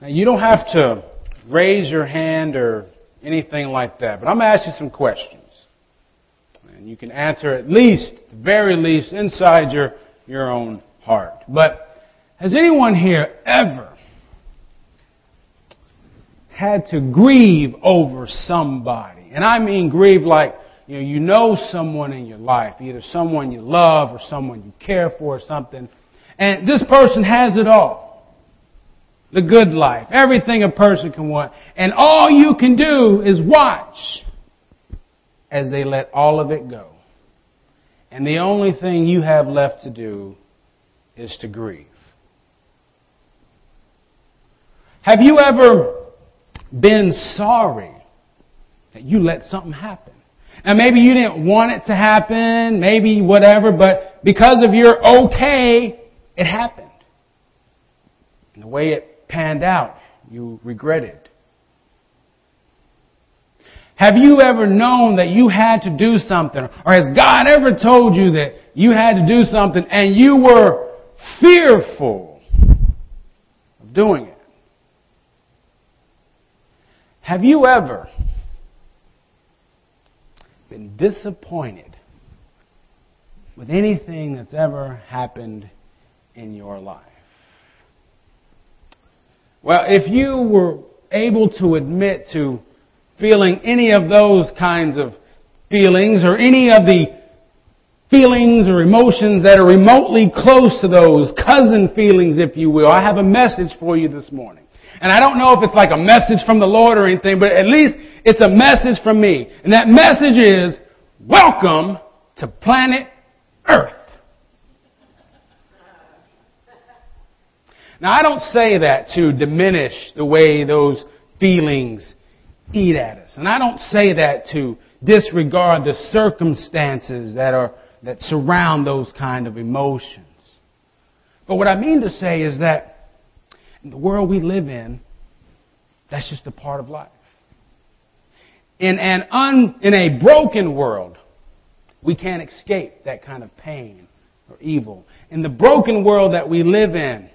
Now, you don't have to raise your hand or anything like that, but I'm going to ask you some questions. And you can answer at least, the very least, inside your, your own heart. But has anyone here ever had to grieve over somebody? And I mean grieve like, you know, you know someone in your life, either someone you love or someone you care for or something, and this person has it all the good life, everything a person can want. And all you can do is watch as they let all of it go. And the only thing you have left to do is to grieve. Have you ever been sorry that you let something happen? Now maybe you didn't want it to happen, maybe whatever, but because of your okay, it happened. And the way it panned out. You regretted. Have you ever known that you had to do something? Or has God ever told you that you had to do something and you were fearful of doing it? Have you ever been disappointed with anything that's ever happened in your life? Well, if you were able to admit to feeling any of those kinds of feelings or any of the feelings or emotions that are remotely close to those cousin feelings, if you will, I have a message for you this morning. And I don't know if it's like a message from the Lord or anything, but at least it's a message from me. And that message is, welcome to planet Earth. Now I don't say that to diminish the way those feelings eat at us. And I don't say that to disregard the circumstances that are, that surround those kind of emotions. But what I mean to say is that in the world we live in, that's just a part of life. In an un, in a broken world, we can't escape that kind of pain or evil. In the broken world that we live in,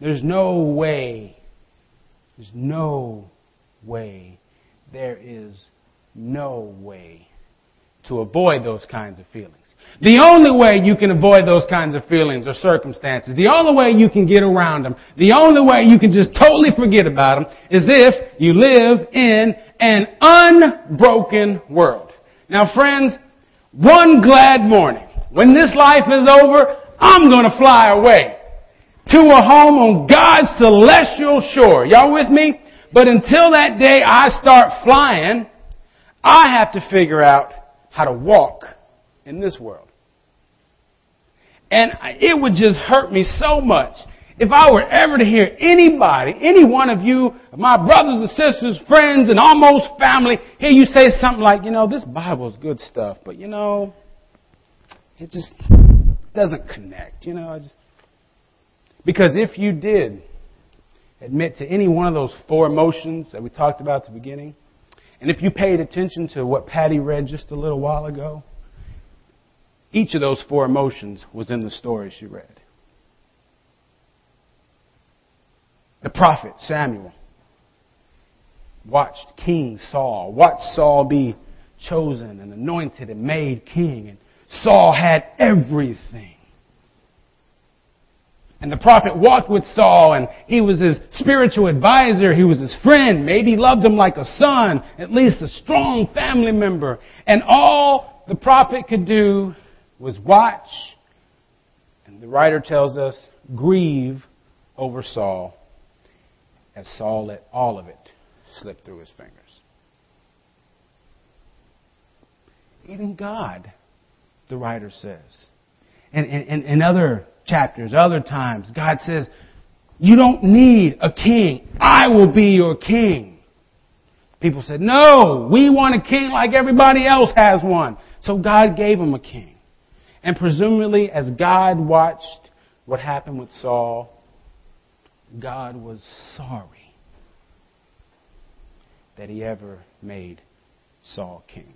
there's no way, there's no way, there is no way to avoid those kinds of feelings. The only way you can avoid those kinds of feelings or circumstances, the only way you can get around them, the only way you can just totally forget about them is if you live in an unbroken world. Now friends, one glad morning, when this life is over, I'm gonna fly away to a home on God's celestial shore. Y'all with me? But until that day I start flying, I have to figure out how to walk in this world. And it would just hurt me so much if I were ever to hear anybody, any one of you, my brothers and sisters, friends, and almost family, hear you say something like, you know, this Bible's good stuff, but you know, it just doesn't connect. You know, I just, because if you did admit to any one of those four emotions that we talked about at the beginning, and if you paid attention to what Patty read just a little while ago, each of those four emotions was in the story she read. The prophet Samuel watched King Saul, watched Saul be chosen and anointed and made king, and Saul had everything. And the prophet walked with Saul and he was his spiritual advisor. He was his friend. Maybe he loved him like a son, at least a strong family member. And all the prophet could do was watch. And the writer tells us, grieve over Saul as Saul let all of it slip through his fingers. Even God, the writer says. And in other chapters, other times, God says, you don't need a king. I will be your king. People said, no, we want a king like everybody else has one. So God gave him a king. And presumably, as God watched what happened with Saul, God was sorry that he ever made Saul king.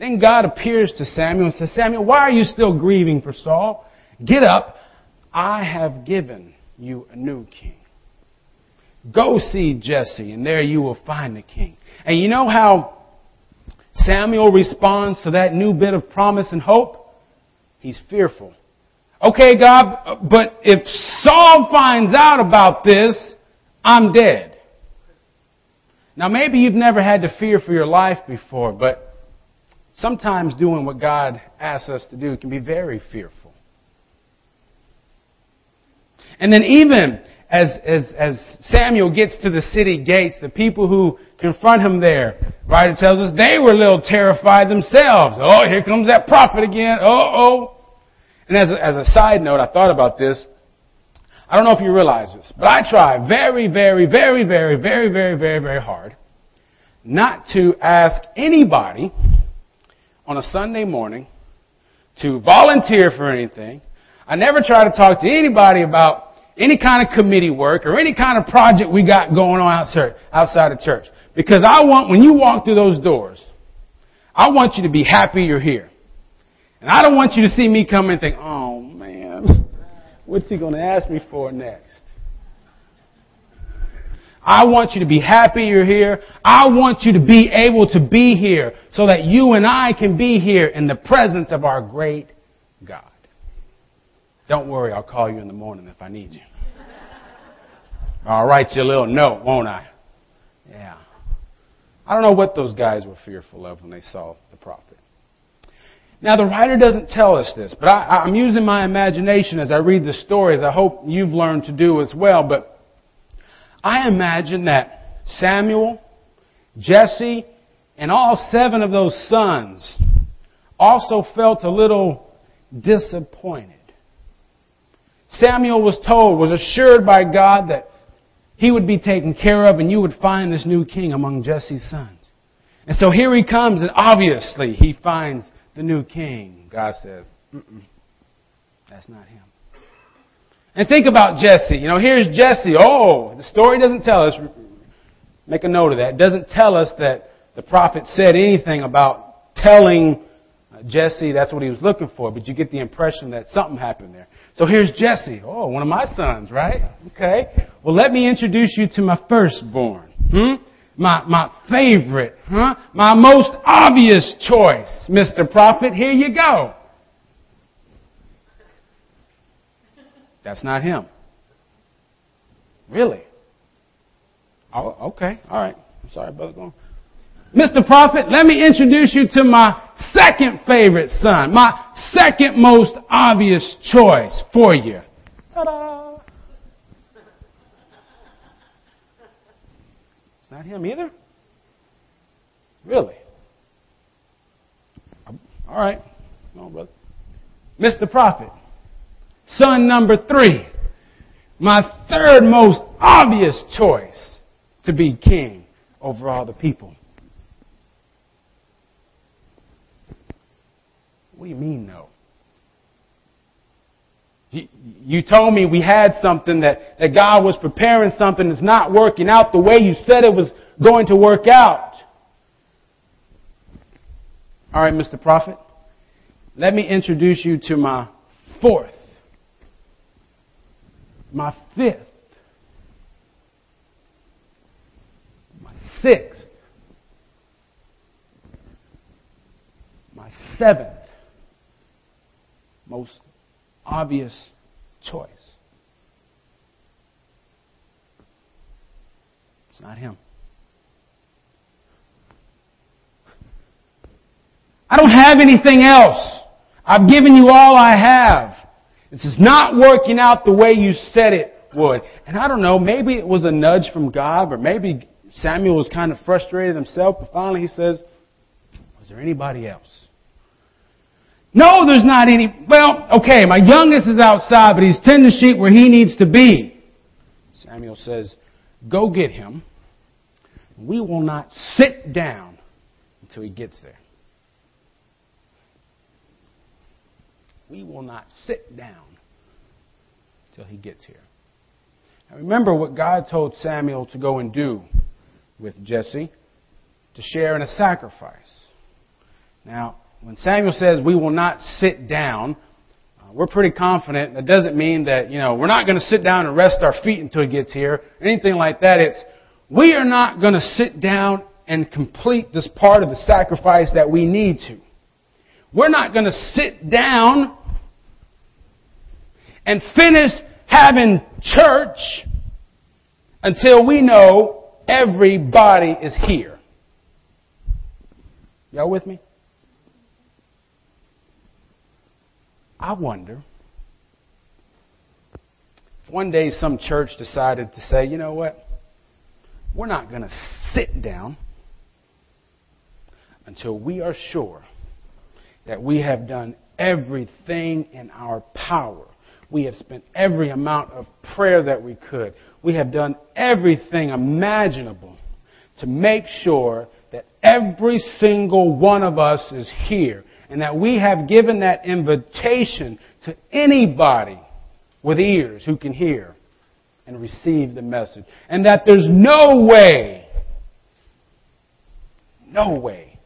Then God appears to Samuel and says, Samuel, why are you still grieving for Saul? Get up. I have given you a new king. Go see Jesse, and there you will find the king. And you know how Samuel responds to that new bit of promise and hope? He's fearful. Okay, God, but if Saul finds out about this, I'm dead. Now maybe you've never had to fear for your life before, but sometimes doing what God asks us to do can be very fearful. And then even as, as, as Samuel gets to the city gates, the people who confront him there, right, it tells us they were a little terrified themselves. Oh, here comes that prophet again. Oh, oh. And as a, as a side note, I thought about this. I don't know if you realize this, but I try very, very, very, very, very, very, very, very hard not to ask anybody on a Sunday morning to volunteer for anything. I never try to talk to anybody about any kind of committee work or any kind of project we got going on outside of church. Because I want, when you walk through those doors, I want you to be happy you're here. And I don't want you to see me come and think, oh man, what's he going to ask me for next? I want you to be happy you're here. I want you to be able to be here so that you and I can be here in the presence of our great God. Don't worry, I'll call you in the morning if I need you. I'll write you a little note, won't I? Yeah. I don't know what those guys were fearful of when they saw the prophet. Now, the writer doesn't tell us this, but I, am using my imagination as I read the stories. I hope you've learned to do as well. But I imagine that Samuel, Jesse, and all seven of those sons also felt a little disappointed. Samuel was told, was assured by God that he would be taken care of and you would find this new king among Jesse's sons. And so here he comes and obviously he finds the new king. God says, that's not him. And think about Jesse. You know, here's Jesse. Oh, the story doesn't tell us. Make a note of that. It doesn't tell us that the prophet said anything about telling Jesse that's what he was looking for, but you get the impression that something happened there. So here's Jesse. Oh, one of my sons, right? Okay. Well, let me introduce you to my firstborn. Hmm? My, my favorite, huh? My most obvious choice, Mr. Prophet. Here you go. That's not him. Really? Oh, okay. All right. I'm sorry, brother. Go on. Mr. Prophet, let me introduce you to my second favorite son, my second most obvious choice for you. Ta-da! It's not him either? Really? All right. No, brother. Mr. Prophet, Son number three. My third most obvious choice to be king over all the people. What do you mean, no? You, you told me we had something that, that God was preparing something that's not working out the way you said it was going to work out. All right, Mr. Prophet. Let me introduce you to my fourth my fifth, my sixth, my seventh most obvious choice. It's not him. I don't have anything else. I've given you all I have. This is not working out the way you said it would. And I don't know, maybe it was a nudge from God, or maybe Samuel was kind of frustrated himself, but finally he says, Was there anybody else? No, there's not any. Well, okay, my youngest is outside, but he's tending the sheep where he needs to be. Samuel says, Go get him. We will not sit down until he gets there. We will not sit down till he gets here. Now remember what God told Samuel to go and do with Jesse to share in a sacrifice. Now, when Samuel says we will not sit down, uh, we're pretty confident. That doesn't mean that, you know, we're not going to sit down and rest our feet until he gets here. Anything like that. It's, we are not going to sit down and complete this part of the sacrifice that we need to. We're not going to sit down and finish having church until we know everybody is here. Y'all with me? I wonder if one day some church decided to say, you know what? We're not going to sit down until we are sure that we have done everything in our power. We have spent every amount of prayer that we could. We have done everything imaginable to make sure that every single one of us is here and that we have given that invitation to anybody with ears who can hear and receive the message. And that there's no way, no way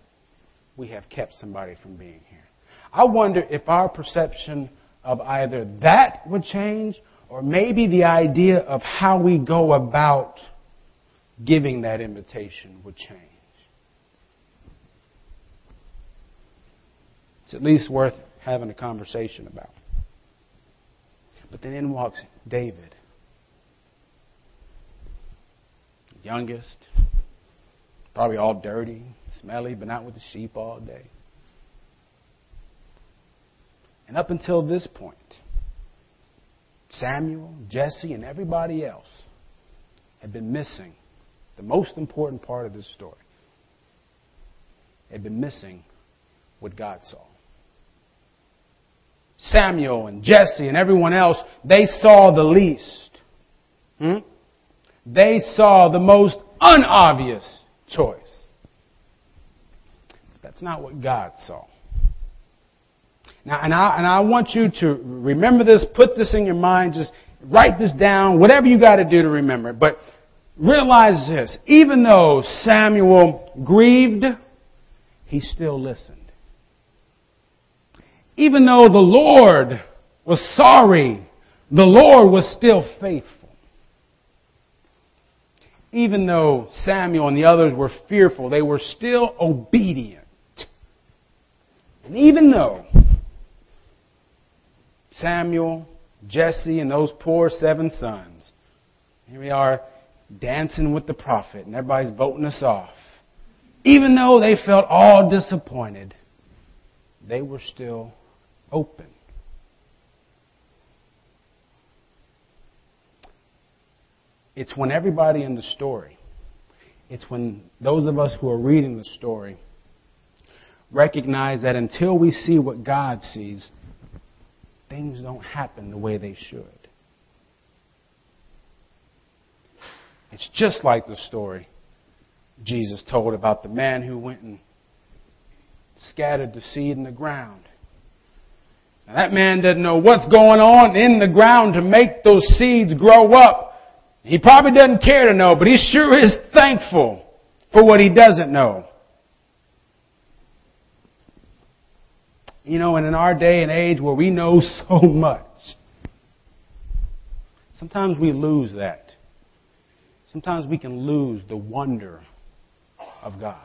we have kept somebody from being here. I wonder if our perception of either that would change or maybe the idea of how we go about giving that invitation would change. It's at least worth having a conversation about. But then in walks David, youngest, probably all dirty, smelly, been out with the sheep all day. And up until this point, Samuel, Jesse, and everybody else had been missing the most important part of this story. They'd been missing what God saw. Samuel and Jesse and everyone else, they saw the least. Hmm? They saw the most unobvious choice. But That's not what God saw. Now, and I, and I want you to remember this, put this in your mind, just write this down, whatever you got to do to remember it. But realize this, even though Samuel grieved, he still listened. Even though the Lord was sorry, the Lord was still faithful. Even though Samuel and the others were fearful, they were still obedient. And even though Samuel, Jesse, and those poor seven sons, here we are dancing with the prophet, and everybody's voting us off. Even though they felt all disappointed, they were still open. It's when everybody in the story, it's when those of us who are reading the story recognize that until we see what God sees, things don't happen the way they should. It's just like the story Jesus told about the man who went and scattered the seed in the ground. Now, that man doesn't know what's going on in the ground to make those seeds grow up. He probably doesn't care to know, but he sure is thankful for what he doesn't know. You know, and in our day and age where we know so much, sometimes we lose that. Sometimes we can lose the wonder of God.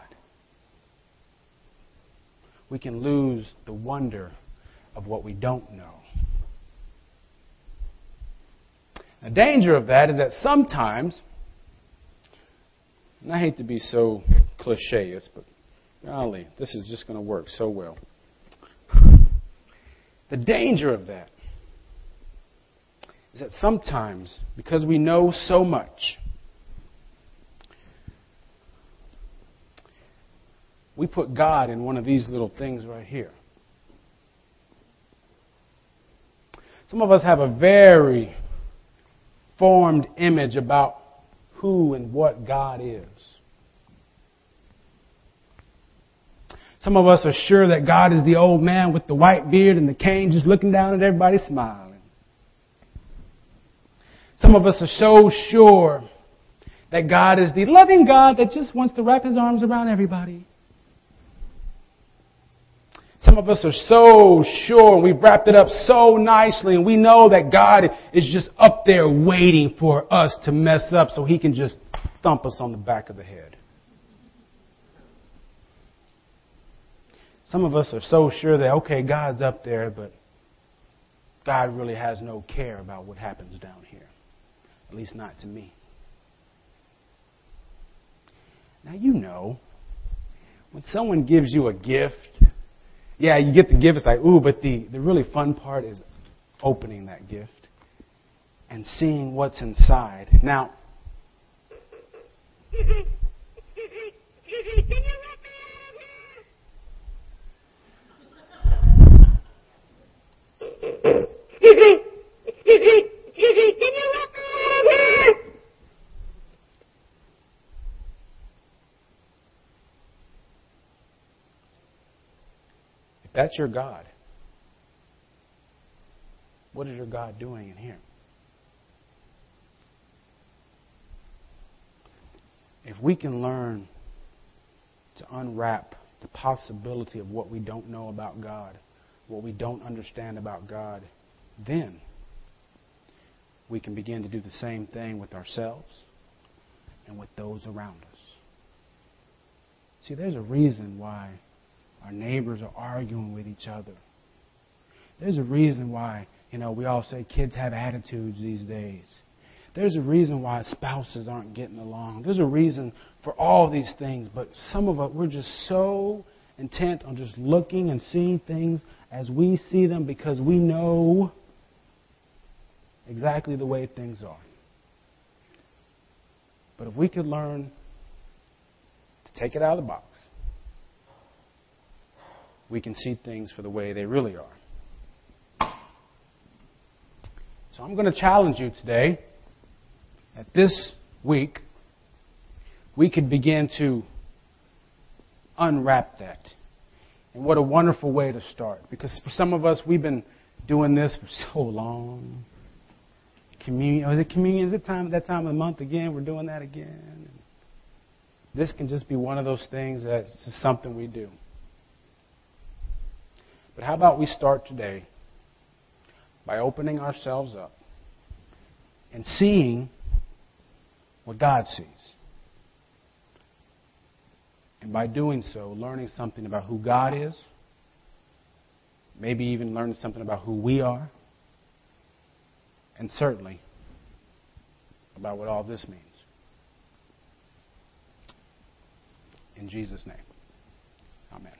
We can lose the wonder of what we don't know. The danger of that is that sometimes, and I hate to be so cliche, but golly, this is just going to work so well. The danger of that is that sometimes, because we know so much, we put God in one of these little things right here. Some of us have a very formed image about who and what God is. Some of us are sure that God is the old man with the white beard and the cane just looking down at everybody smiling. Some of us are so sure that God is the loving God that just wants to wrap his arms around everybody. some of us are so sure and we've wrapped it up so nicely and we know that God is just up there waiting for us to mess up so he can just thump us on the back of the head. Some of us are so sure that, okay, God's up there, but God really has no care about what happens down here. At least not to me. Now, you know, when someone gives you a gift, yeah, you get the gift, it's like, ooh, but the, the really fun part is opening that gift and seeing what's inside. Now, that's your God, what is your God doing in here? If we can learn to unwrap the possibility of what we don't know about God, what we don't understand about God, then we can begin to do the same thing with ourselves and with those around us. See, there's a reason why our neighbors are arguing with each other. There's a reason why, you know, we all say kids have attitudes these days. There's a reason why spouses aren't getting along. There's a reason for all these things, but some of us, we're just so intent on just looking and seeing things as we see them because we know exactly the way things are. But if we could learn to take it out of the box, we can see things for the way they really are. So I'm going to challenge you today that this week we could begin to unwrap that. And what a wonderful way to start. Because for some of us, we've been doing this for so long. Communion, oh, is it communion? Is it time that time of the month again? We're doing that again. This can just be one of those things that's just something we do. But how about we start today by opening ourselves up and seeing what God sees? And by doing so, learning something about who God is, maybe even learning something about who we are, and certainly about what all this means. In Jesus' name, amen.